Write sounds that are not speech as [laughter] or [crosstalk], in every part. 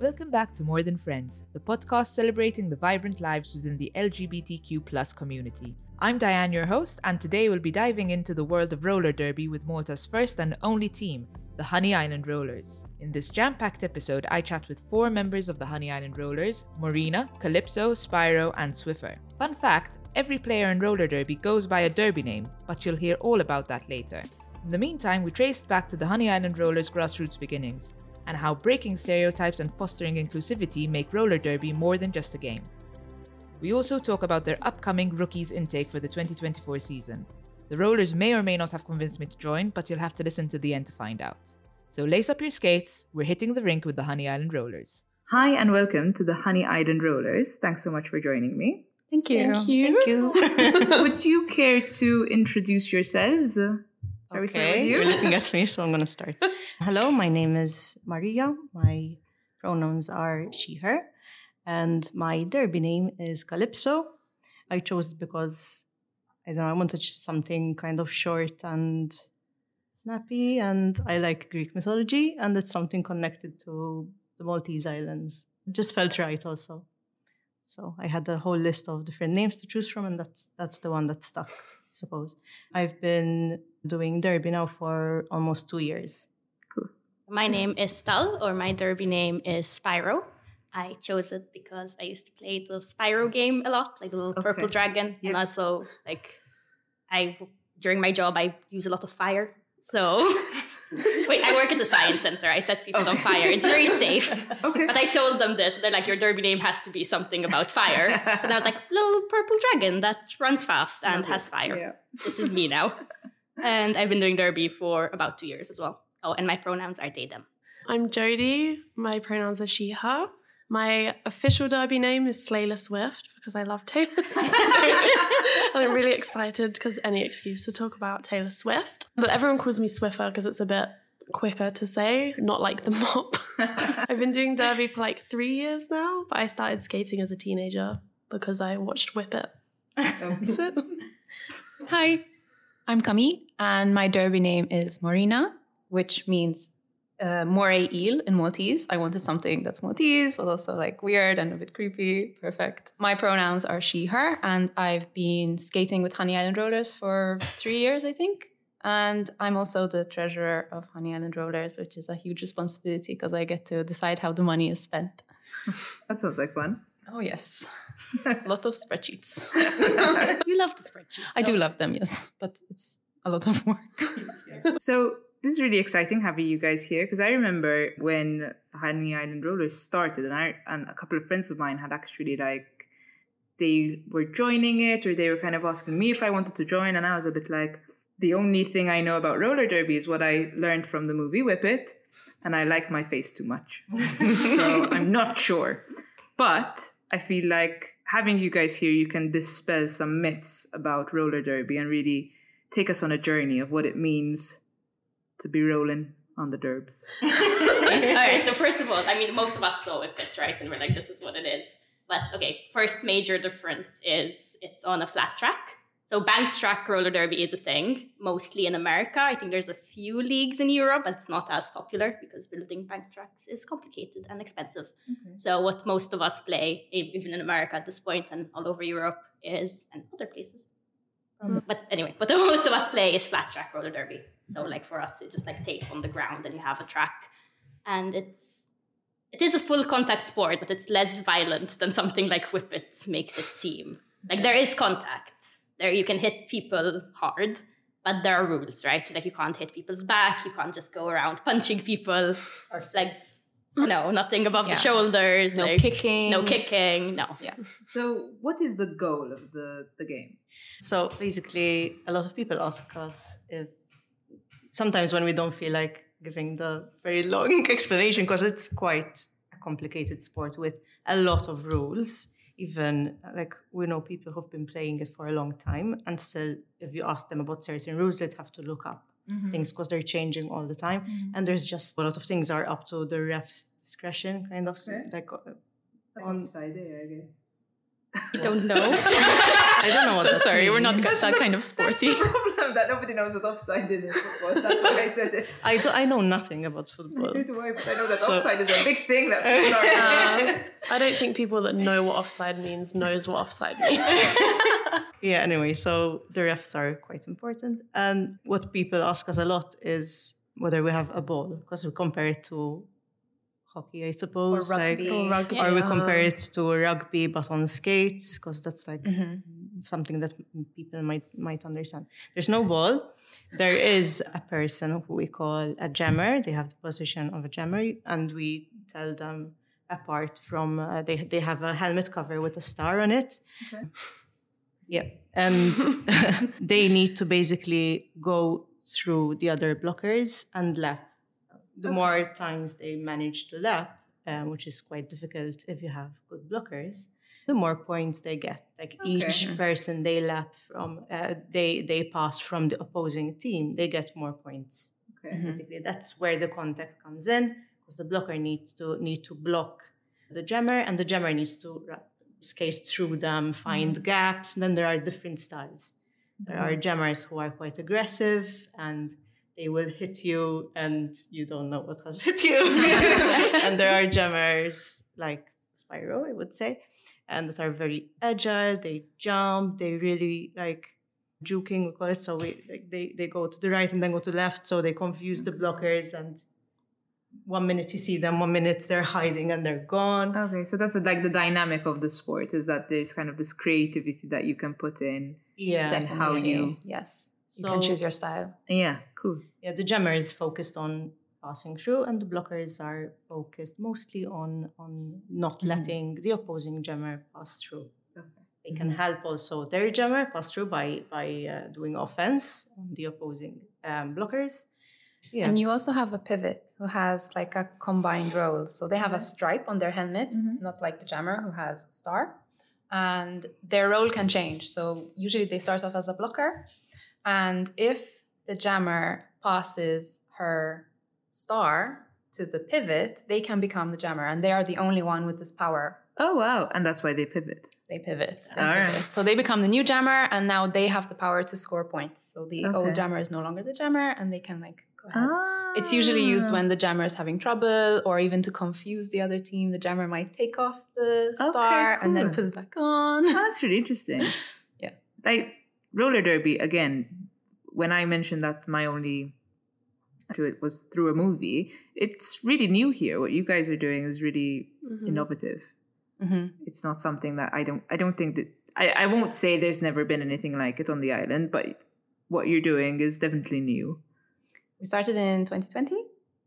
Welcome back to More Than Friends, the podcast celebrating the vibrant lives within the LGBTQ community. I'm Diane, your host, and today we'll be diving into the world of roller derby with Malta's first and only team, the Honey Island Rollers. In this jam packed episode, I chat with four members of the Honey Island Rollers Morina, Calypso, Spyro, and Swiffer. Fun fact every player in roller derby goes by a derby name, but you'll hear all about that later. In the meantime, we traced back to the Honey Island Rollers' grassroots beginnings and how breaking stereotypes and fostering inclusivity make roller derby more than just a game. We also talk about their upcoming rookies intake for the 2024 season. The rollers may or may not have convinced me to join, but you'll have to listen to the end to find out. So lace up your skates, we're hitting the rink with the Honey Island Rollers. Hi, and welcome to the Honey Island Rollers. Thanks so much for joining me. Thank you. Thank you. Thank you. [laughs] Would you care to introduce yourselves? Shall we start with Okay, you? you're looking at me, so I'm going to start. Hello, my name is Maria. My pronouns are she, her. And my derby name is Calypso. I chose it because, I don't know, I wanted something kind of short and snappy. And I like Greek mythology, and it's something connected to the Maltese Islands. It just felt right also. So I had a whole list of different names to choose from, and that's that's the one that stuck, I suppose. I've been doing derby now for almost two years. Cool. My name is Stal, or my derby name is Spyro. I chose it because I used to play the Spyro game a lot, like the little purple Okay. dragon, and also like I during my job I use a lot of fire. So [laughs] wait, I work at the science center. I set people on fire. It's very safe. Okay. But I told them this. They're like, your derby name has to be something about fire. so then I was like, little purple dragon that runs fast and has fire. Yeah. This is me now. [laughs] and I've been doing derby for about two years as well. Oh, and my pronouns are they, them. I'm Jodie. My pronouns are she, her. My official derby name is Slayla Swift because I love Taylor [laughs] Swift. and I'm really excited because any excuse to talk about Taylor Swift. But everyone calls me Swiffer because it's a bit quicker to say, not like the mop. [laughs] I've been doing derby for like three years now, but I started skating as a teenager because I watched Whip It. [laughs] That's it. Hi, I'm Camille, and my derby name is Morina, which means uh, moray eel in Maltese. I wanted something that's Maltese, but also like weird and a bit creepy. Perfect. My pronouns are she, her, and I've been skating with Honey Island Rollers for three years, I think. And I'm also the treasurer of Honey Island Rollers, which is a huge responsibility because I get to decide how the money is spent. [laughs] That sounds like fun. Oh, yes. A [laughs] lot of spreadsheets. [laughs] You love the spreadsheets. I do love them, yes, but it's a lot of [laughs] work. So this is really exciting having you guys here because I remember when the Honey Island Rollers started, and I and a couple of friends of mine had actually like they were joining it, or they were kind of asking me if I wanted to join, and I was a bit like, the only thing I know about roller derby is what I learned from the movie Whip It, and I like my face too much, so I'm not sure. But I feel like having you guys here, you can dispel some myths about roller derby and really take us on a journey of what it means to be rolling on the derbs. [laughs] All right. So first of all, I mean, most of us saw it, bits, right? And we're like, this is what it is. But okay, first major difference is it's on a flat track. So bank track roller derby is a thing, mostly in America. I think there's a few leagues in Europe, but it's not as popular because building bank tracks is complicated and expensive. So what most of us play, even in America at this point and all over Europe, is and other places. Um, but anyway, what the [laughs] most of us play is flat track roller derby. So like for us, it's just like tape on the ground and you have a track, and it's it is a full contact sport, but it's less violent than something like Whip It makes it seem. Like there is contact. There you can hit people hard, but there are rules, right? So like you can't hit people's back, you can't just go around punching people or like no, nothing above Yeah. the shoulders, No like, kicking. no kicking, no. Yeah. So, what is the goal of the, the game? So basically, a lot of people ask us if sometimes when we don't feel like giving the very long [laughs] explanation, because it's quite a complicated sport with a lot of rules. Even like we know people who've been playing it for a long time, and still, if you ask them about certain rules, they'd have to look up things because they're changing all the time. And there's just a lot of things are up to the ref's discretion, kind of. Okay. Like uh, On- yeah, I guess. I don't know. [laughs] I don't know what so that sorry, we're not means. that kind of sporty. problem that nobody knows what offside is in football. That's why I said it. I, do, I know nothing about football. Neither do I, but I know that So- offside is a big thing that [laughs] people are. Uh, [laughs] I don't think people that know what offside means knows what offside means. Yeah, anyway, so the refs are quite important. And what people ask us a lot is whether we have a ball, because we compare it to hockey, I suppose. rugby. Like, Or rugby. or we compare it to rugby, but on skates, because that's like Mhm. something that people might might understand. There's no ball. There is a person who we call a jammer. They have the position of a jammer, and we tell them apart from uh, they they have a helmet cover with a star on it. [laughs] Yeah, and [laughs] they need to basically go through the other blockers and lap. The more times they manage to lap, um, which is quite difficult if you have good blockers, the more points they get. Like each person they lap from, uh, they they pass from the opposing team, they get more points. Okay, Basically, that's where the contact comes in because the blocker needs to need to block the jammer, and the jammer needs to ra- skate through them, find gaps. And then there are different styles. There are jammers who are quite aggressive and they will hit you and you don't know what has [laughs] hit you. [laughs] and there are jammers like Spyro, I would say, and that are very agile. They jump. They really like juking. We call it. So we like they they go to the right and then go to the left. So they confuse the blockers and. One minute you see them, one minute they're hiding and they're gone. Okay, so that's like the dynamic of the sport is that there's kind of this creativity that you can put in. Yeah. and how you- yes, you So- can choose your style. Yeah, cool. Yeah, the jammer is focused on passing through, and the blockers are focused mostly on on not letting the opposing jammer pass through. They can help also their jammer pass through by by uh, doing offense on the opposing um, blockers. Yeah, And you also have a pivot who has like a combined role. So they have a stripe on their helmet, not like the jammer who has a star. And their role can change. So usually they start off as a blocker. And if the jammer passes her star to the pivot, they can become the jammer. And they are the only one with this power. Oh wow, and that's why they pivot. They pivot. They All pivot. right. So they become the new jammer, and now they have the power to score points. So the Okay. old jammer is no longer the jammer, and they can like go ahead. Ah. It's usually used when the jammer is having trouble, or even to confuse the other team. The jammer might take off the Okay, star and then put it back on. Oh, that's really interesting. [laughs] Yeah. Like roller derby again. When I mentioned that my only to it was through a movie, it's really new here. What you guys are doing is really innovative. hmm It's not something that I don't. I don't think that. I, I won't say there's never been anything like it on the island, but what you're doing is definitely new. We started in 2020,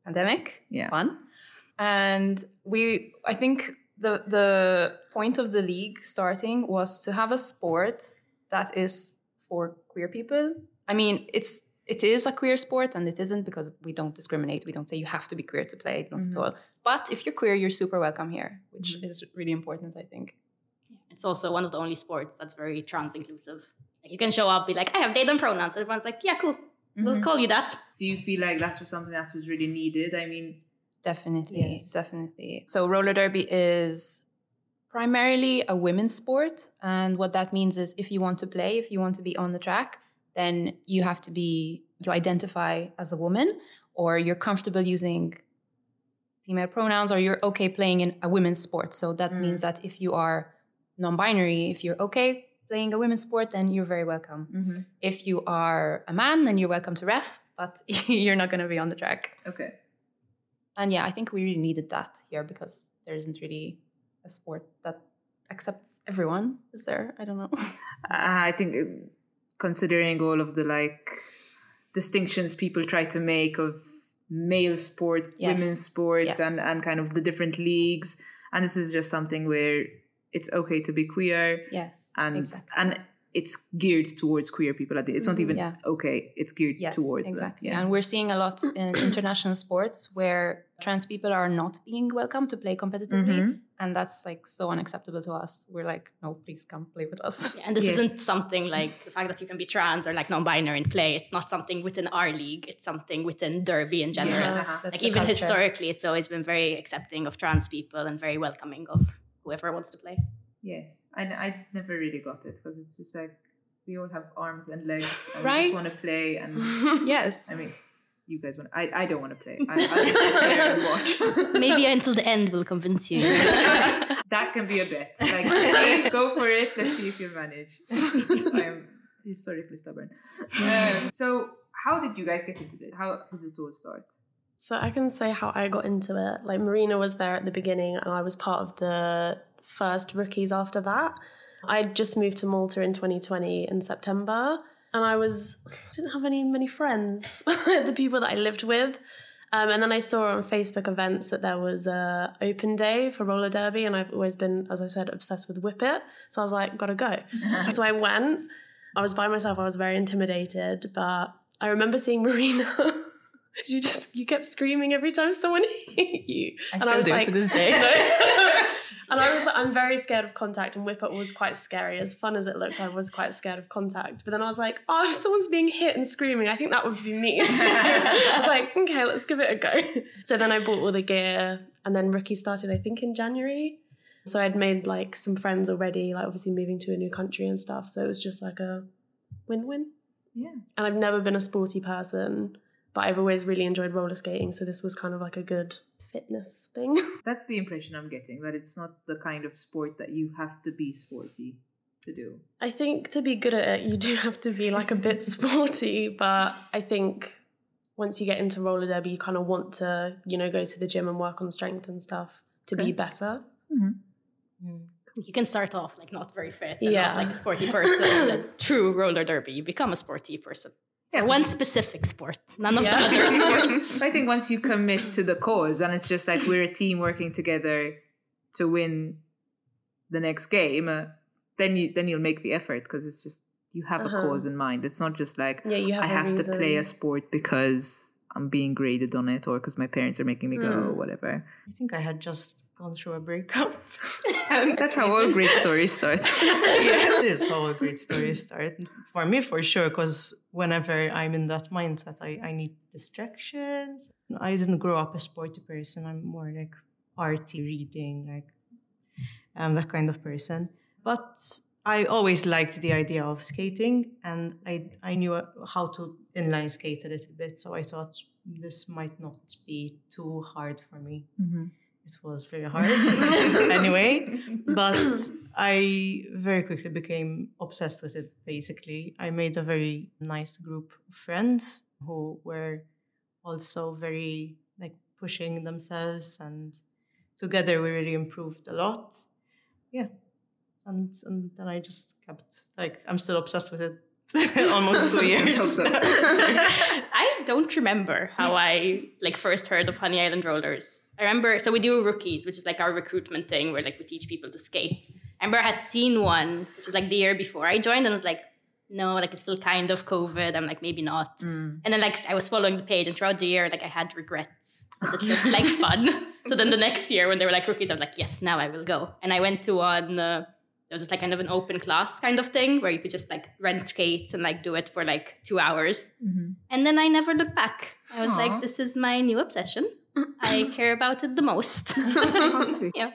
pandemic. Yeah. Fun. And we, I think the the point of the league starting was to have a sport that is for queer people. I mean, it's it is a queer sport, and it isn't because we don't discriminate. We don't say you have to be queer to play, not mm-hmm. at all. But if you're queer, you're super welcome here, which mm-hmm. is really important, I think. It's also one of the only sports that's very trans inclusive. Like you can show up, be like, I have they done pronouns. And everyone's like, yeah, cool. We'll mm-hmm. call you that. Do you feel like that was something that was really needed? I mean, Definitely, Yes. definitely. So roller derby is primarily a women's sport, and what that means is if you want to play, if you want to be on the track, then you have to be you identify as a woman, or you're comfortable using female pronouns, or you're okay playing in a women's sport. So that means that if you are non-binary, if you're okay playing a women's sport, then you're very welcome. If you are a man, then you're welcome to ref, but [laughs] you're not going to be on the track. okay. And yeah, I think we really needed that here because there isn't really a sport that accepts everyone. Is there? I don't know. [laughs] I think uh, considering all of the like distinctions people try to make of male sport, Yes. women's sports, Yes. and and kind of the different leagues, and this is just something where it's okay to be queer, yes. and exactly. and it's geared towards queer people. It's not even Yeah. okay; it's geared Yes, towards exactly. them. Yeah. And we're seeing a lot in [clears throat] international sports where trans people are not being welcome to play competitively, Mhm. And that's like so unacceptable to us. We're like, no, please come play with us. Yeah, and this Yes. isn't something like the fact that you can be trans or like non-binary and play. It's not something within our league. It's something within Derby in general. Yeah, uh-huh. Like even culture. historically, it's always been very accepting of trans people and very welcoming of whoever wants to play. Yes, I, I never really got it because it's just like we all have arms and legs and we just want to play. And [laughs] Yes. I mean, you guys want. I I don't want to play. I, I'll [laughs] just sit there and watch. [laughs] Maybe until the end will convince you. [laughs] that can be a bet. Like, please go for it. Let's see if you manage. I am historically stubborn. Um, so, how did you guys get into it? How did it all start? So I can say how I got into it. Like Morina was there at the beginning, and I was part of the first rookies after that. I just moved to Malta in 2020 in September, and I was didn't have any many friends. [laughs] the people that I lived with. Um, and then I saw on Facebook events that there was a open day for roller derby, and I've always been, as I said, obsessed with Whip It. So I was like, gotta go. [laughs] so I went. I was by myself. I was very intimidated, but I remember seeing Morina. [laughs] you just you kept screaming every time someone hit you. I and still I was do like, to this day. And I was I'm very scared of contact, and Whip It was quite scary. As fun as it looked, I was quite scared of contact. But then I was like, oh, if someone's being hit and screaming, I think that would be me. So [laughs] I was like, okay, let's give it a go. So then I bought all the gear, and then Rookie started, I think, in January. So I'd made like some friends already, like obviously moving to a new country and stuff. So it was just like a win-win. Yeah. And I've never been a sporty person, but I've always really enjoyed roller skating. So this was kind of like a good fitness thing. [laughs] That's the impression I'm getting that it's not the kind of sport that you have to be sporty to do. I think to be good at it, you do have to be like a bit [laughs] sporty, but I think once you get into roller derby, you kind of want to, you know, go to the gym and work on strength and stuff to Okay. be better. Mm-hmm. Mm. you can start off like not very fit, and Yeah. not like a sporty person. [laughs] true roller derby, you become a sporty person. Yeah, one specific sport, none of Yeah. the other [laughs] sports. I think once you commit to the cause and it's just like we're a team working together to win the next game, uh, then you then you'll make the effort because it's just you have Uh-huh. a cause in mind. It's not just like Yeah, you have I have to play a sport because I'm being graded on it or because my parents are making me go or Mm. whatever. I think I had just gone through a breakup. [laughs] That's [laughs] [laughs] how all great stories start. yes, it is how a great story start. For me, for sure, because whenever I'm in that mindset, I, I need distractions. I didn't grow up a sporty person. I'm more like arty reading, like I'm that kind of person. But I always liked the idea of skating, and I I knew uh, how to inline skate a little bit. So I thought this might not be too hard for me. Mm-hmm. It was very hard [laughs] anyway, but I very quickly became obsessed with it. Basically, I made a very nice group of friends who were also very like pushing themselves, and together we really improved a lot. Yeah, and and then I just kept like I'm still obsessed with it. [laughs] Almost two [laughs] years. Hope [laughs] so. I don't remember how I like first heard of Honey Island Rollers. I remember so we do rookies, which is like our recruitment thing where like we teach people to skate. I remember I had seen one, which was like the year before I joined, and was like, no, like it's still kind of COVID. I'm like, maybe not. Mm. And then like I was following the page, and throughout the year, like I had regrets because it looked like fun. So then the next year, when they were like rookies, I was like, yes, now I will go. And I went to one. Uh, there was just like kind of an open class kind of thing where you could just like rent skates and like do it for like two hours. And then I never looked back. I was Aw. like, this is my new obsession. I [laughs] care about it the most. [laughs] Yeah.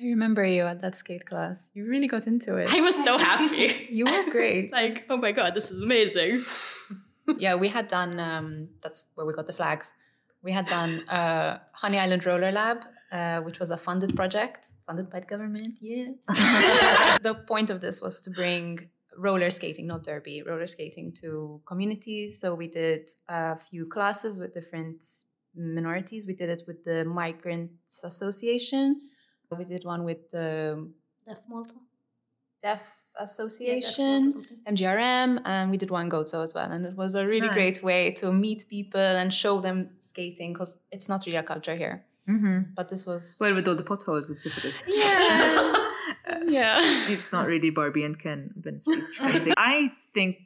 I remember you at that skate class. You really got into it. I was so happy. You were great. [laughs] like, oh my god, this is amazing. yeah, we had done. Um, that's where we got the flags. We had done uh, Honey Island Roller Lab, uh, which was a funded project, funded by the government. Yeah. [laughs] [laughs] the point of this was to bring roller skating, not derby, roller skating to communities. So we did a few classes with different minorities. We did it with the Migrants Association. We did one with the Deaf Malta. Deaf Association. MGRM, and we did one Gozo as well. And it was a really great way to meet people and show them skating because it's not really a culture here. Mm-hmm. But this was. Well, with all the potholes, it's difficult. yeah. [laughs] yeah. it's not really Barbie and Ken Venice Beach [laughs] kind of thing. I think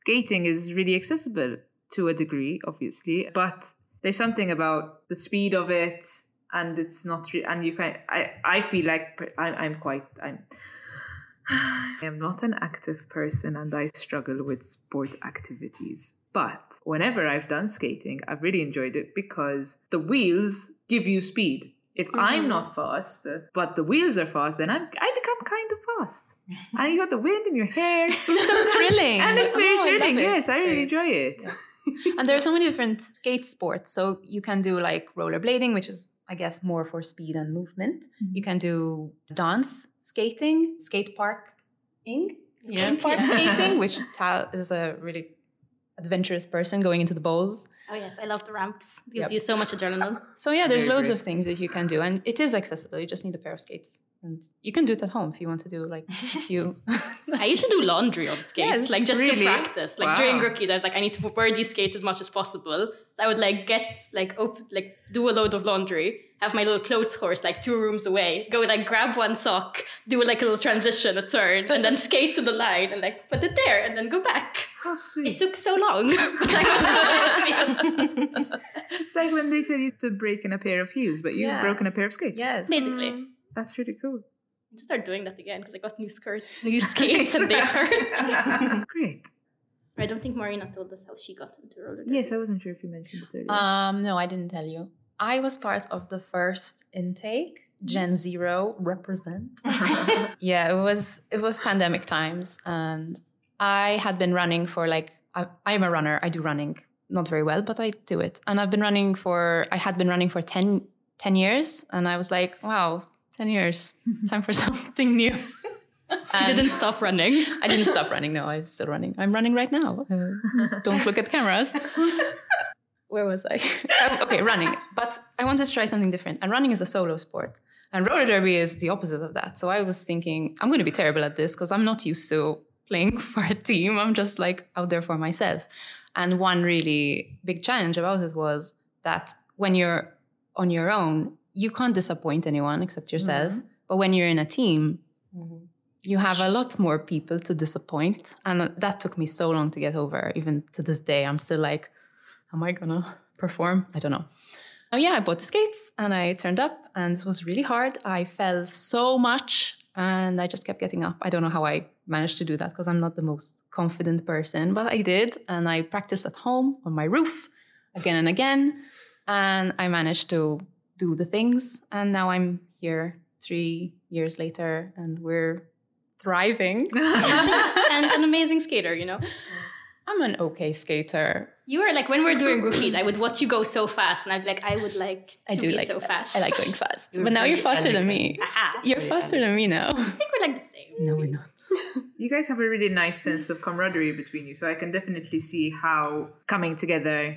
skating is really accessible to a degree, obviously, but there's something about the speed of it, and it's not. Re- and you can. I I feel like per- I'm I'm quite I'm. [sighs] I am not an active person and I struggle with sport activities. But whenever I've done skating, I've really enjoyed it because the wheels give you speed. If I'm not fast, uh, but the wheels are fast, then I'm, I come kind of fast. [laughs] and you got the wind in your hair. [laughs] It's so thrilling. and it's very Oh, I thrilling. it. Yes, I really enjoy it. [laughs] and there are so many different skate sports. So you can do like rollerblading, which is, I guess, more for speed and movement. You can do dance skating, skate parking, Yeah. skate park skating, which Tal is a really adventurous person going into the bowls. Oh yes, I love the ramps. It gives Yep. you so much adrenaline. [laughs] So yeah, there's loads of things that you can do, and it is accessible. You just need a pair of skates, and you can do it at home if you want to do like a [laughs] few. I used to do laundry on skates, Yes, like just really? to practice. Like Wow. during rookies, I was like, I need to wear these skates as much as possible. So I would like get like open, like do a load of laundry, have my little clothes horse like two rooms away, go like grab one sock, do like a little transition, a turn, and then skate to the line and like put it there and then go back. How It took so long. [laughs] but I was so happy. [laughs] It's like when they tell you to break in a pair of heels, but you've Yeah. broken a pair of skates. yes, Basically. That's really cool. I just start doing that again because I got new skirt, [laughs] new skates, and they hurt. Great. I don't think Morina told us how she got into roller derby. Yes, I wasn't sure if you mentioned it earlier. Um, no, I didn't tell you. I was part of the first intake. Gen Zero represent. yeah, it was it was pandemic times, and I had been running for like I, I'm a runner. I do running not very well, but I do it, and I've been running for I had been running for 10, 10 years, and I was like, wow, ten years, [laughs] time for something new. She didn't stop running. I didn't stop running. No, I'm still running. I'm running right now. Uh, don't look at cameras. [laughs] Where was I? [laughs] Um, okay, running. But I wanted to try something different. And running is a solo sport. And roller derby is the opposite of that. So I was thinking, I'm going to be terrible at this because I'm not used to playing [laughs] for a team. I'm just like out there for myself. And one really big challenge about it was that when you're on your own, you can't disappoint anyone except yourself. Mm-hmm. But when you're in a team, mm-hmm. you have a lot more people to disappoint. And that took me so long to get over. Even to this day, I'm still like, am I gonna perform? I don't know. Oh, yeah, I bought the skates and I turned up, and it was really hard. I fell so much and I just kept getting up. I don't know how I managed to do that because I'm not the most confident person, but I did. And I practiced at home on my roof again and again. And I managed to do the things. And now I'm here three years later and we're thriving. [laughs] [laughs] and an amazing skater, you know. I'm an okay skater. You were like when we are doing rookies, I would watch you go so fast, and I'd be like, I would like I to do be like so that. fast. I like going fast. But now you're faster than me. Aha. You're faster than me now. I think we're like the. No, we're not. [laughs] You guys have a really nice sense of camaraderie between you, so I can definitely see how coming together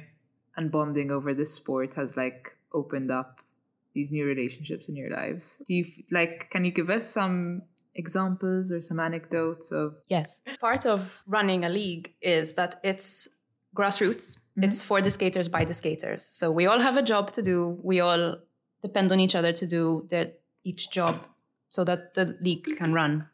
and bonding over this sport has like opened up these new relationships in your lives. Do you like? Can you give us some examples or some anecdotes of? Yes. Part of running a league is that it's grassroots. Mm-hmm. It's for the skaters by the skaters. So we all have a job to do. We all depend on each other to do their each job so that the league can run.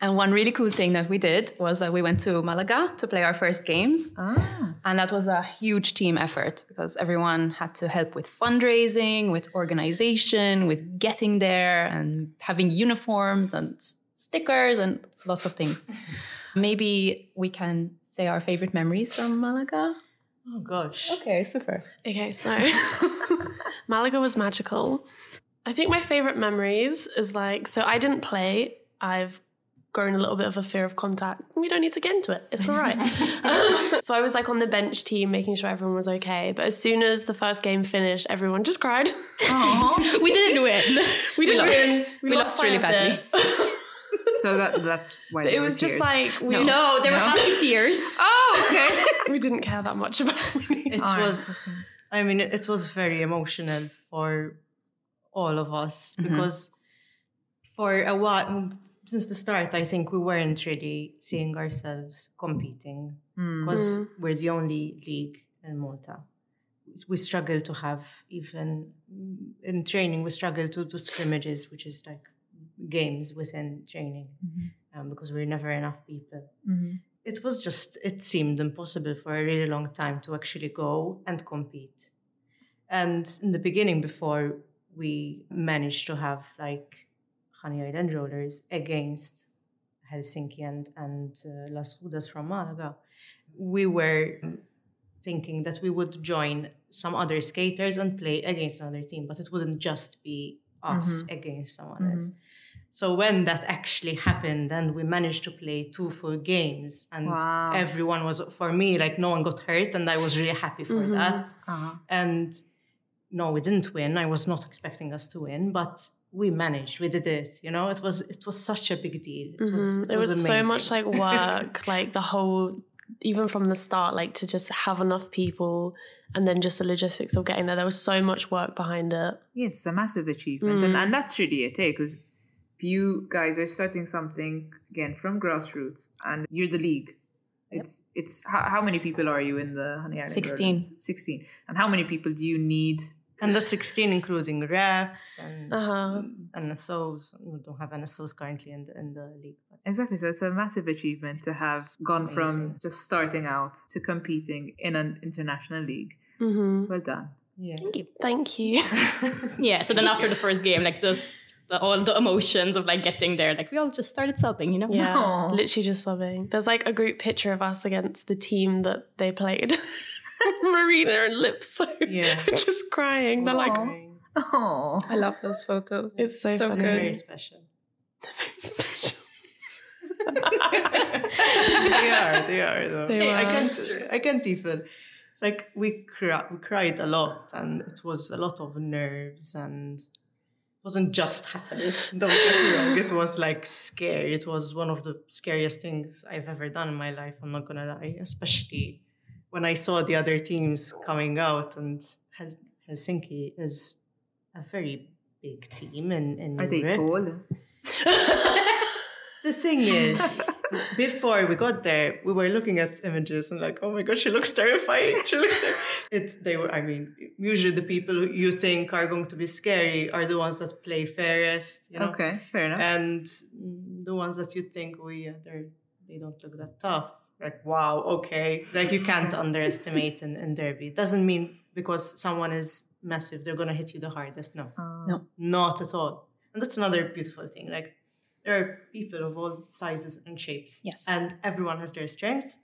And one really cool thing that we did was that we went to Malaga to play our first games. Ah, And that was a huge team effort because everyone had to help with fundraising, with organization, with getting there and having uniforms and stickers and lots of things. [laughs] Maybe we can say our favorite memories from Malaga. Oh gosh. Okay, super. Okay, so [laughs] Malaga was magical. I think my favorite memories is like, so I didn't play. I've grown a little bit of a fear of contact. We don't need to get into it. It's all right. [laughs] [laughs] So I was like on the bench team, making sure everyone was okay. But as soon as the first game finished, everyone just cried. [laughs] we didn't win. We didn't lost. win. We lost really badly. so that that's why there it were was just tears. like we, No, there were happy tears. Oh, okay. we didn't care that much about winning. It Alright. was, I mean, it, it was very emotional for all of us Mhm. because for a while, since the start, I think we weren't really seeing ourselves competing because Mm. we're the only league in Malta. We struggle to have even mm, in training. We struggle to do scrimmages, which is like games within training, Mhm. um, because we're never enough people Mhm. it was just it seemed impossible for a really long time to actually go and compete and in the beginning before we managed to have like honey island rollers against helsinki and and uh, las rudas from malaga we were thinking that we would join some other skaters and play against another team but it wouldn't just be us against someone else So when that actually happened and we managed to play two full games and Wow. everyone was for me like no one got hurt and I was really happy for that. Uh-huh. And no, we didn't win. I was not expecting us to win, but we managed. We did it. You know, it was it was such a big deal. It was Mhm. It was so much like [laughs] work, like the whole, even from the start, like to just have enough people and then just the logistics of getting there. There was so much work behind it. Yes, it's a massive achievement. And, and that's really it, eh? Because if you guys are starting something, again, from grassroots, and you're the league, it's, it's how, how many people are you in the Honey Island? 16. Rodents? 16. And how many people do you need? And that's 16 including refs and Uh-huh. NSOs. We don't have NSOs currently in the in the league. But Exactly. So it's a massive achievement to have gone from just starting out to competing in an international league. hmm Well done. yeah. Thank you. Thank you. [laughs] Yeah. So then after the first game, like this, the, all the emotions of like getting there, like we all just started sobbing, you know? Yeah, Aw. literally just sobbing. There's like a group picture of us against the team that they played. [laughs] Morina and Lipso. Yeah. just crying. They're like, Oh, I love those photos. It's so funny. good. Very special. They're very special. [laughs] they are. They are. Though. They I can't. I can't even. It's like we cri- we cried a lot, and it was a lot of nerves, and it wasn't just happiness. [laughs] Don't get me wrong. It was like scary. It was one of the scariest things I've ever done in my life. I'm not gonna lie, especially when I saw the other teams coming out, and Helsinki is a very big team in in are they tall? [laughs] the thing is, [laughs] before we got there, we were looking at images and like, oh my god, she looks terrifying. She looks. Ter-. [laughs] It's they were. I mean, usually the people you think are going to be scary are the ones that play fairest. You know. Okay, fair enough. And the ones that you think, oh yeah, they're they don't look that tough. Like wow, okay. Like you can't underestimate in, in derby. It doesn't mean because someone is massive, they're gonna hit you the hardest. No. Ah. No. Not at all. And that's another beautiful thing. Like there are people of all sizes and shapes. Yes. And everyone has their strengths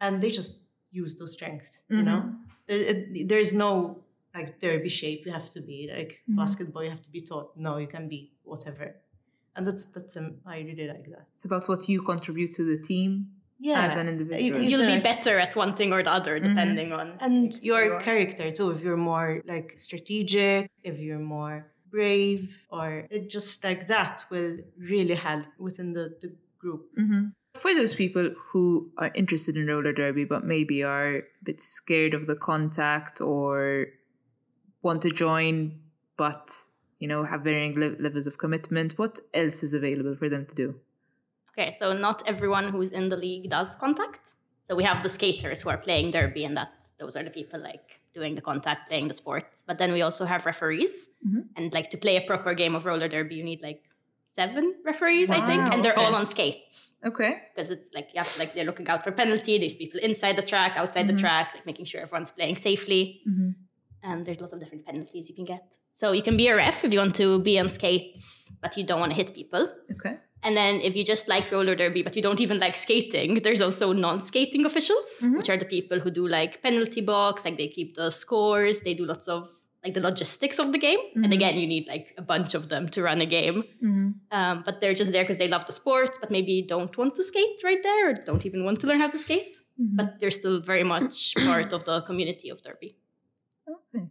and they just use those strengths. You mm-hmm. know? There it, there's no like derby shape you have to be, like mm-hmm. basketball you have to be taught. No, you can be whatever. And that's that's um, I really like that. It's about what you contribute to the team Yeah. as an individual. You'll be better at one thing or the other, depending on. and your you character too if you're more like strategic if you're more brave or just like that will really help within the, the group hmm For those people who are interested in roller derby but maybe are a bit scared of the contact or want to join but you know have varying le- levels of commitment, what else is available for them to do? Okay, so not everyone who's in the league does contact. So we have the skaters who are playing derby, and that those are the people like doing the contact, playing the sport. But then we also have referees, Mhm. and like to play a proper game of roller derby, you need like seven referees, I think, and they're all on skates Okay. because it's like you have like they're looking out for penalty. There's people inside the track, outside Mhm. the track, like making sure everyone's playing safely. Mm-hmm. And there's lots of different penalties you can get. So you can be a ref if you want to be on skates, but you don't want to hit people. Okay. And then if you just like roller derby, but you don't even like skating, there's also non-skating officials, which are the people who do like penalty box, like they keep the scores, they do lots of like the logistics of the game. And again, you need like a bunch of them to run a game. Mm-hmm. Um, but they're just there because they love the sport, but maybe don't want to skate right there, or don't even want to learn how to skate. But they're still very much [coughs] part of the community of derby. Okay.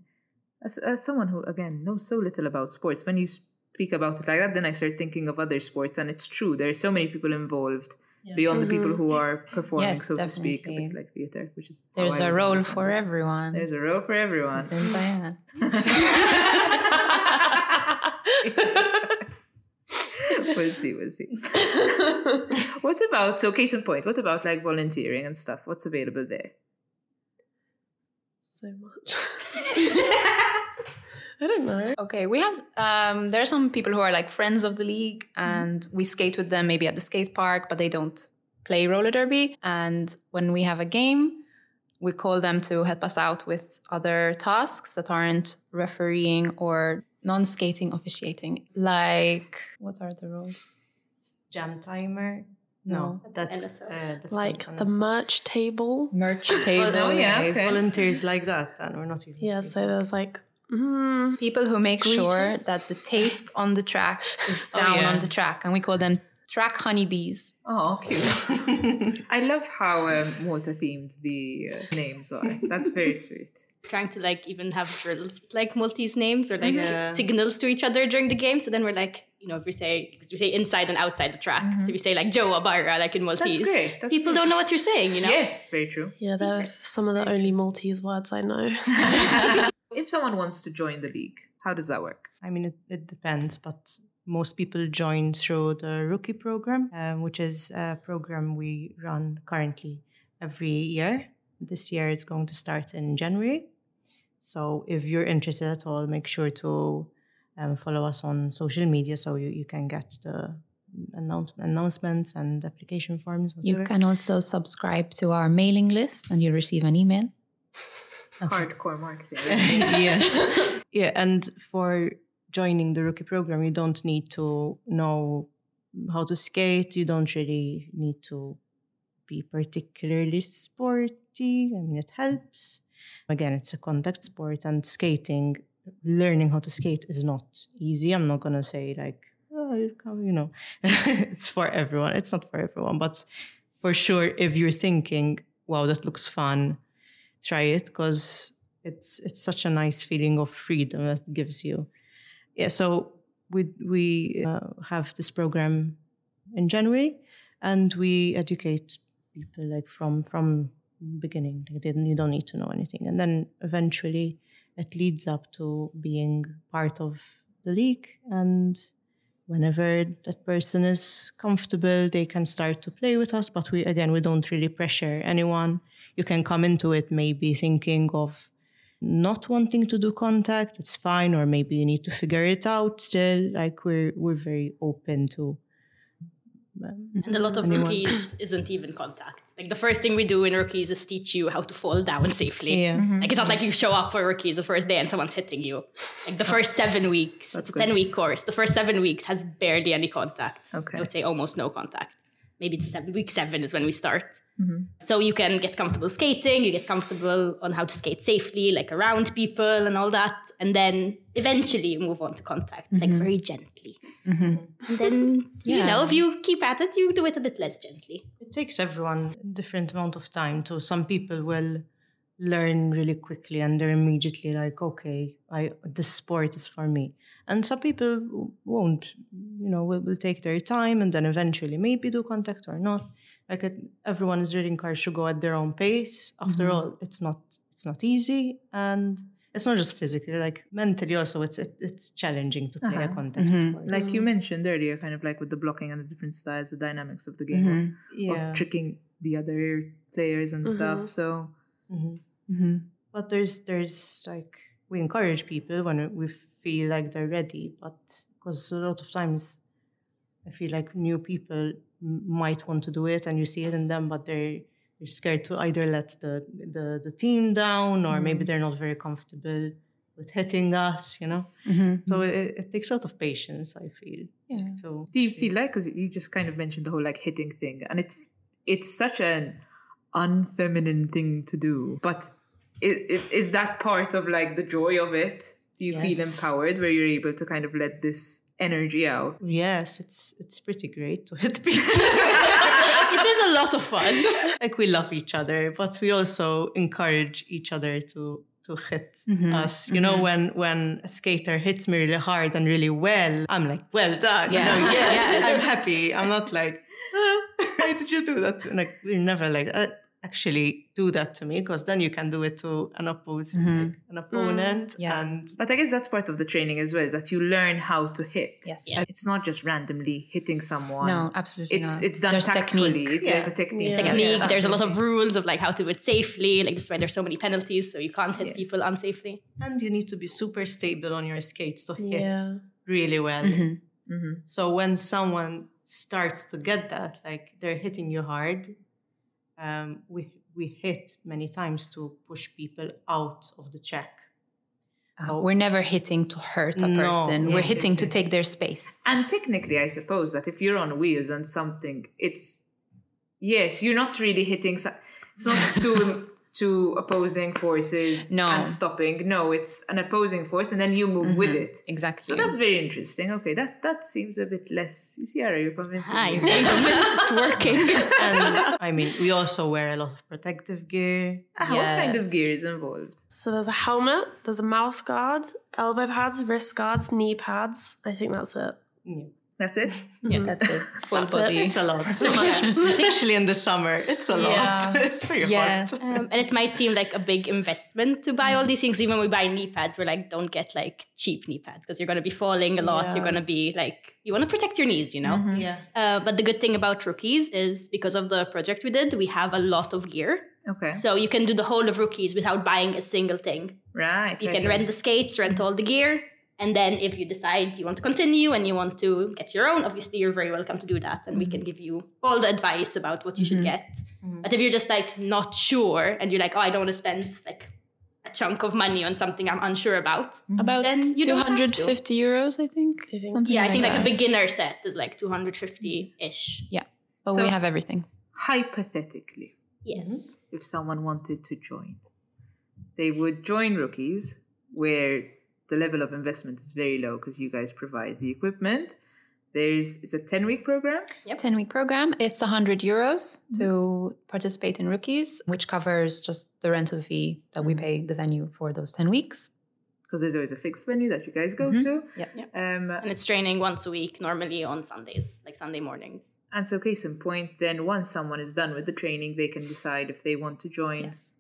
As, as someone who, again, knows so little about sports, when you speak about it like that, then I start thinking of other sports, and it's true. There are so many people involved beyond the mm-hmm. people who are performing, Yes, so to speak, a bit like theater, which is There's I a would role for it. everyone. There's a role for everyone. within Diane. [laughs] we'll see, we'll see. [laughs] what about so case in point? What about like volunteering and stuff? What's available there? so much. [laughs] I don't know. Okay, we have um there are some people who are like friends of the league and we skate with them maybe at the skate park, but they don't play roller derby. And when we have a game, we call them to help us out with other tasks that aren't refereeing or non-skating officiating. Like what are the roles? jam timer No. that's uh, that's Like the NSO. merch table. Merch [laughs] table. oh, yeah. Okay, okay. volunteers like that and we're not even Yeah, so speaking. there's like Mm, People who make sure that the tape on the track [laughs] is down yeah. on the track, and we call them track honeybees. Oh, cute. [laughs] I love how um, Malta themed the uh, names are. That's very [laughs] sweet. Trying to like even have drills with like Maltese names or like Yeah. signals to each other during the game. So then we're like, you know, if we say because we say inside and outside the track, if we say like Ġewwa Barra, like in Maltese, That's great, that's people great. don't know what you're saying, you know. Yes, very true. yeah, they're some of the only Maltese words I know. If someone wants to join the league, how does that work? I mean, it, it depends, but most people join through the rookie program, um, which is a program we run currently every year. This year it's going to start in January. So if you're interested at all, make sure to um, follow us on social media so you, you can get the announce- announcements and application forms. You can also subscribe to our mailing list, and you'll receive an email. [laughs] Hardcore marketing. [laughs] yes. [laughs] Yeah, and for joining the rookie program, you don't need to know how to skate. You don't really need to be particularly sporty. I mean, it helps. Again, it's a contact sport, and skating, learning how to skate is not easy. I'm not gonna say like, oh, you know, [laughs] it's for everyone. It's not for everyone, but for sure, if you're thinking, wow, that looks fun, try it because it's it's such a nice feeling of freedom that it gives you. Yeah, so we we uh, have this program in January, and we educate people like from from beginning. Like, you don't need to know anything, and then eventually it leads up to being part of the league and. Whenever that person is comfortable, they can start to play with us. But we, again, we don't really pressure anyone you can come into it maybe thinking of not wanting to do contact it's fine or maybe you need to figure it out still like we're we're very open to um, And a lot of Anyone? rookies [laughs] isn't even contact. Like the first thing we do in rookies is teach you how to fall down safely. yeah Like it's not like you show up for rookies the first day and someone's hitting you. Like the first seven weeks, it's a good. ten week course. The first seven weeks has barely any contact. Okay. I would say almost no contact. Maybe seven, week seven is when we start. Mm-hmm. So you can get comfortable skating, you get comfortable on how to skate safely, like around people and all that. And then eventually you move on to contact, like mm-hmm. very gently. Mm-hmm. And then, you know, if you keep at it, you do it a bit less gently. it takes everyone a different amount of time So some people will learn really quickly and they're immediately like okay i this sport is for me and some people won't you know will, will take their time and then eventually maybe do contact or not like it, everyone is really encouraged to go at their own pace after all it's not it's not easy and it's not just physically like mentally also it's it, it's challenging to play a Uh-huh. contact sport Like you mentioned earlier, kind of like with the blocking and the different styles, the dynamics of the game, of- yeah of tricking the other players and stuff. So Mhm. Mm-hmm. but there's there's like we encourage people when we feel like they're ready but because a lot of times i feel like new people m- might want to do it and you see it in them but they're they're scared to either let the the, the team down or maybe they're not very comfortable with hitting us you know Mm-hmm. so it, it takes a lot of patience i feel Yeah. so do you feel like because you just kind of mentioned the whole like hitting thing, and it it's such an unfeminine thing to do, but it, is that part of like the joy of it? Do you feel empowered where you're able to kind of let this energy out? yes it's it's pretty great to hit people [laughs] it is a lot of fun. [laughs] like we love each other, but we also encourage each other to to hit us. You know, when when a skater hits me really hard and really well, I'm like, well done. You know, Yes, [laughs] yes. I'm happy. I'm not like, "Ah, why did you do that? Like we're never like uh, actually do that to me because then you can do it to an opposing like, an opponent Yeah. and But I guess that's part of the training as well, is that you learn how to hit. Yes. Yeah. It's not just randomly hitting someone. No, absolutely It's not. it's done There's tactfully. technique. It's, There's a technique. Yeah. Technique. Yes, There's a lot of rules of like how to do it safely. Like that's why there's so many penalties, so you can't hit Yes. people unsafely. and you need to be super stable on your skates to hit Yeah. really well. Mhm. Mhm. So when someone starts to get that, like they're hitting you hard, um, we we hit many times to push people out of the check. Uh, we're never hitting to hurt a No, person. we're hitting yes, to take their space. And technically, I suppose that if you're on wheels and something, it's yes, you're not really hitting. So, it's not [laughs] to two opposing forces No. and stopping. No, it's an opposing force and then you move with Mm-hmm. it. Exactly. So that's very interesting. Okay, that that seems a bit less. Sierra, are you're convincing Hi, me. [laughs] it's working. and I mean, we also wear a lot of protective gear. Ah, What kind of gear is involved? So there's a helmet, there's a mouth guard, elbow pads, wrist guards, knee pads. I think that's it. That's it. Yes. That's it. Full That's it. body. It's a lot, [laughs] especially in the summer. It's a lot. [laughs] It's very Yeah. hard. Um, and it might seem like a big investment to buy all these things. Even when we buy knee pads, we're like, don't get like cheap knee pads because you're going to be falling a lot. You're going to be like, you want to protect your knees, you know? Yeah. Uh, but the good thing about rookies is because of the project we did, we have a lot of gear. Okay. So you can do the whole of rookies without buying a single thing. Right. You right, can right. rent the skates, rent all the gear. And then if you decide you want to continue and you want to get your own, obviously you're very welcome to do that. And we mm-hmm. can give you all the advice about what you should mm-hmm. get. Mm-hmm. But if you're just like not sure and you're like, oh, I don't want to spend like a chunk of money on something I'm unsure about. About Then you don't have to. 250 euros, I think. I think- Something Yeah, I think like a beginner set is like 250 ish. Yeah. But So- we have everything. Hypothetically, Yes. if someone wanted to join, they would join rookies where the level of investment is very low because you guys provide the equipment. There's it's a 10 week program. Yep. 10 week program. It's 100 euros to participate in rookies, which covers just the rental fee that we pay the venue for those 10 weeks. because there's always a fixed venue that you guys go Mhm. to. Yeah. Yeah. Um, And it's training once a week, normally on Sundays, like Sunday mornings. and so, case in point, then once someone is done with the training, they can decide if they want to join Yes.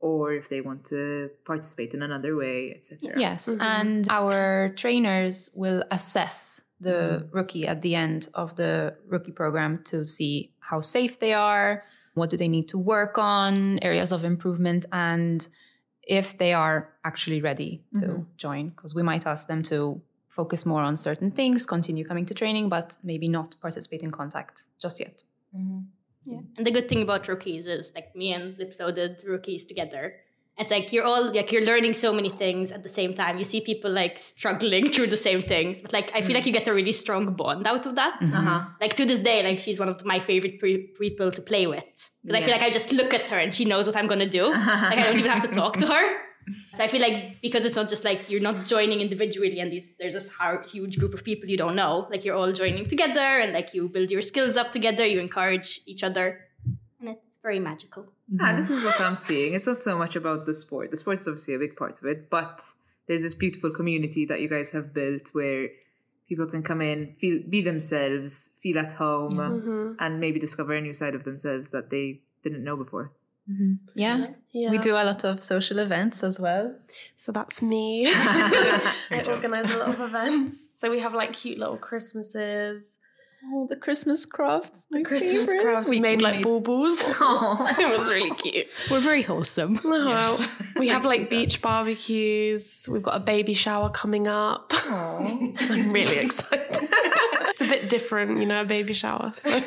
Or if they want to participate in another way, etc. Yes. Mhm. And our trainers will assess the rookie at the end of the rookie program to see how safe they are, what do they need to work on, areas of improvement, and if they are actually ready to Mhm. join. Because we might ask them to focus more on certain things, continue coming to training, but maybe not participate in contact just yet. Yeah. And the good thing about rookies is like me and Lipso did rookies together. It's like you're all like you're learning so many things at the same time. You see people like struggling [laughs] through the same things, but like I feel like you get a really strong bond out of that. Uh-huh. Like to this day, like she's one of my favorite pre- people to play with because I feel like I just look at her and she knows what I'm gonna do. [laughs] like I don't even have to talk to her. So I feel like because it's not just like you're not joining individually and these there's this huge group of people you don't know. Like you're all joining together and like you build your skills up together. You encourage each other, and it's very magical. Ah, this is what I'm seeing. It's not so much about the sport. The sport is obviously a big part of it, but there's this beautiful community that you guys have built where people can come in, feel be themselves, feel at home, Mhm. and maybe discover a new side of themselves that they didn't know before. Mm-hmm. Yeah. Yeah. We do a lot of social events as well. So that's me. [laughs] [laughs] I organize a lot of events. So we have like cute little Christmases. Oh, the Christmas crafts. My Christmas favorite. crafts. We, made like baubles. [laughs] it was really cute. We're very wholesome. Oh, we have like Excellent. beach barbecues. We've got a baby shower coming up. I'm really excited. it's a bit different, you know, a baby shower. So,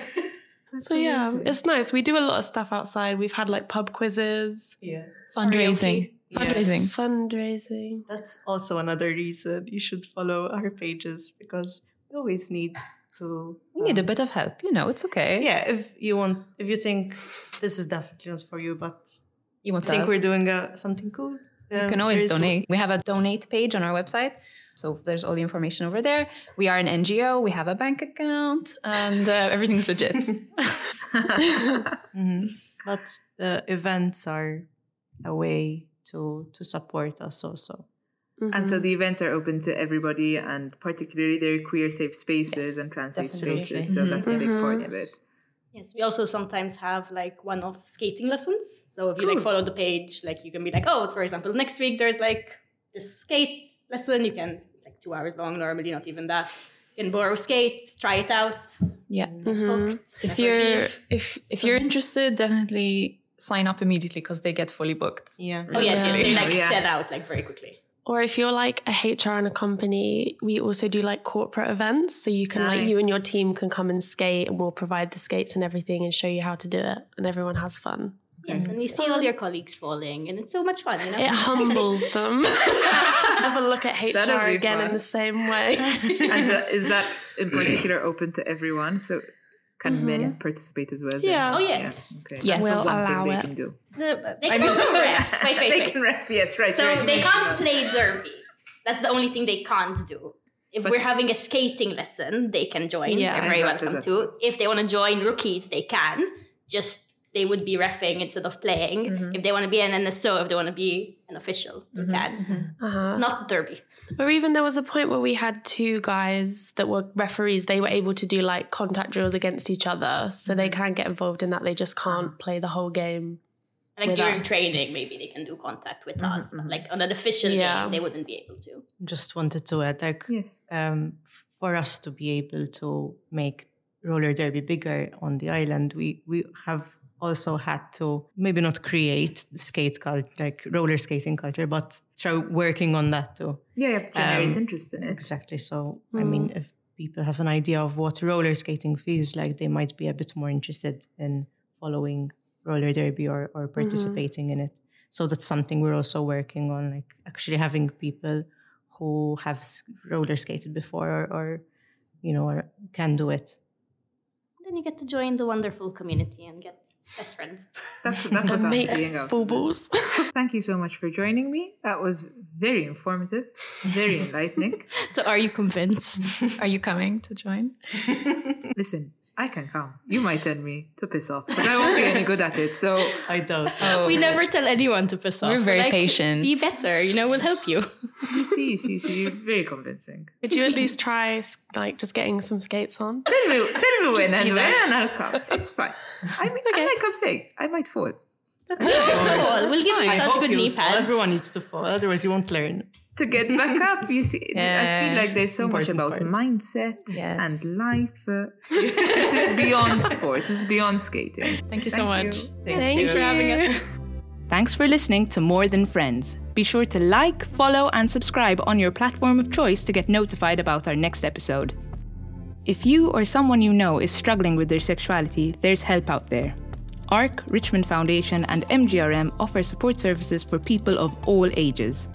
so yeah, it's nice. We do a lot of stuff outside. We've had like pub quizzes, Yeah. Fundraising. Yeah. Fundraising. fundraising. That's also another reason you should follow our pages because we always need to. We need a um, bit of help, you know, it's okay. Yeah, if you want, if you think this is definitely not for you, but You want I think us. we're doing uh, something cool. You um, can always there's- donate. We have a donate page on our website. So there's all the information over there. We are an NGO. We have a bank account, and uh, [laughs] everything's legit. [laughs] [laughs] Mhm. But the events are a way to to support us also. And so Mhm. the events are open to everybody, and particularly they're queer safe spaces Yes, and trans safe spaces. So Mhm. that's a big Mhm. part of it. Yes. Yes, we also sometimes have like one-off skating lessons. So if you Cool. like follow the page, like you can be like, oh, for example, next week there's like this skate lesson. You can it's like two hours long normally, not even that. You can borrow skates, try it out. yeah. get Mhm. hooked, If you're leave. if if you're interested, definitely sign up immediately because they get fully booked. Yeah. oh yes, yes, Yeah. they like Yeah. set out like very quickly. Or if you're like a HR in a company, we also do like corporate events. So you can like you and your team can come and skate and we'll provide the skates and everything and show you how to do it and everyone has fun. Yes, and you see all um, your colleagues falling, and it's so much fun. You know, It humbles [laughs] them. [laughs] Never look at That'll HR again fun. in the same way. [laughs] and that, is that in particular open to everyone? So Can mm-hmm. men participate as well? then? Yeah. Oh, yes. Okay. Yes. We'll allow they it. can do. No, but They I can mean, also ref. Wait, wait, they wait. can ref. Yes, right. So right, they right. can't play derby. That's the only thing they can't do. If But- we're having a skating lesson, they can join. Yeah. They're very Exactly, welcome exactly. to. If they want to join rookies, they can. Just they would be refing instead of playing. Mm-hmm. If they want to be an NSO, if they want to be an official, they can. Uh-huh. It's not derby. Or even there was a point where we had two guys that were referees. They were able to do like contact drills against each other, so they can get involved in that. They just can't play the whole game. Like during us. training, maybe they can do contact with us. But like on an official Yeah. game, they wouldn't be able to. just wanted to add, like, Yes. um, for us to be able to make roller derby bigger on the island, we we have also had to maybe not create skate culture, like roller skating culture, but try working on that too. Yeah, you have to generate Um, interest in it. Exactly. So, I mean, if people have an idea of what roller skating feels like, they might be a bit more interested in following roller derby or, or participating in it. So that's something we're also working on, like actually having people who have roller skated before or, or you know, or can do it. Then you get to join the wonderful community and get best friends. [laughs] That's that's what [laughs] I'm seeing out. of this. Thank you so much for joining me. That was very informative, very [laughs] enlightening. So are you convinced? Are you coming to join? Listen, I can come. You might tell me to piss off, but I won't be any good at it. So [laughs] I don't. Oh, we never tell anyone to piss off. We're very like, patient. Be better, you know, we'll help you. you [laughs] see, you see, you see, you're very convincing. Could you at least try like just getting some skates on? Tell me, tell me when and be when, and I'll come. It's fine. I mean, Okay. like I'm saying, I might fall. That's Fall. We'll give you such good you knee fall. pads. Everyone needs to fall, otherwise you won't learn. To get back [laughs] up. You see, I feel like there's so much about part. mindset Yes. and life. Uh, [laughs] this is beyond sports. It's beyond skating. Thank you so much. you. Thanks for having us. Thanks for listening to More Than Friends. Be sure to like, follow, and subscribe on your platform of choice to get notified about our next episode. If you or someone you know is struggling with their sexuality, there's help out there. ARC, Richmond Foundation, and MGRM offer support services for people of all ages.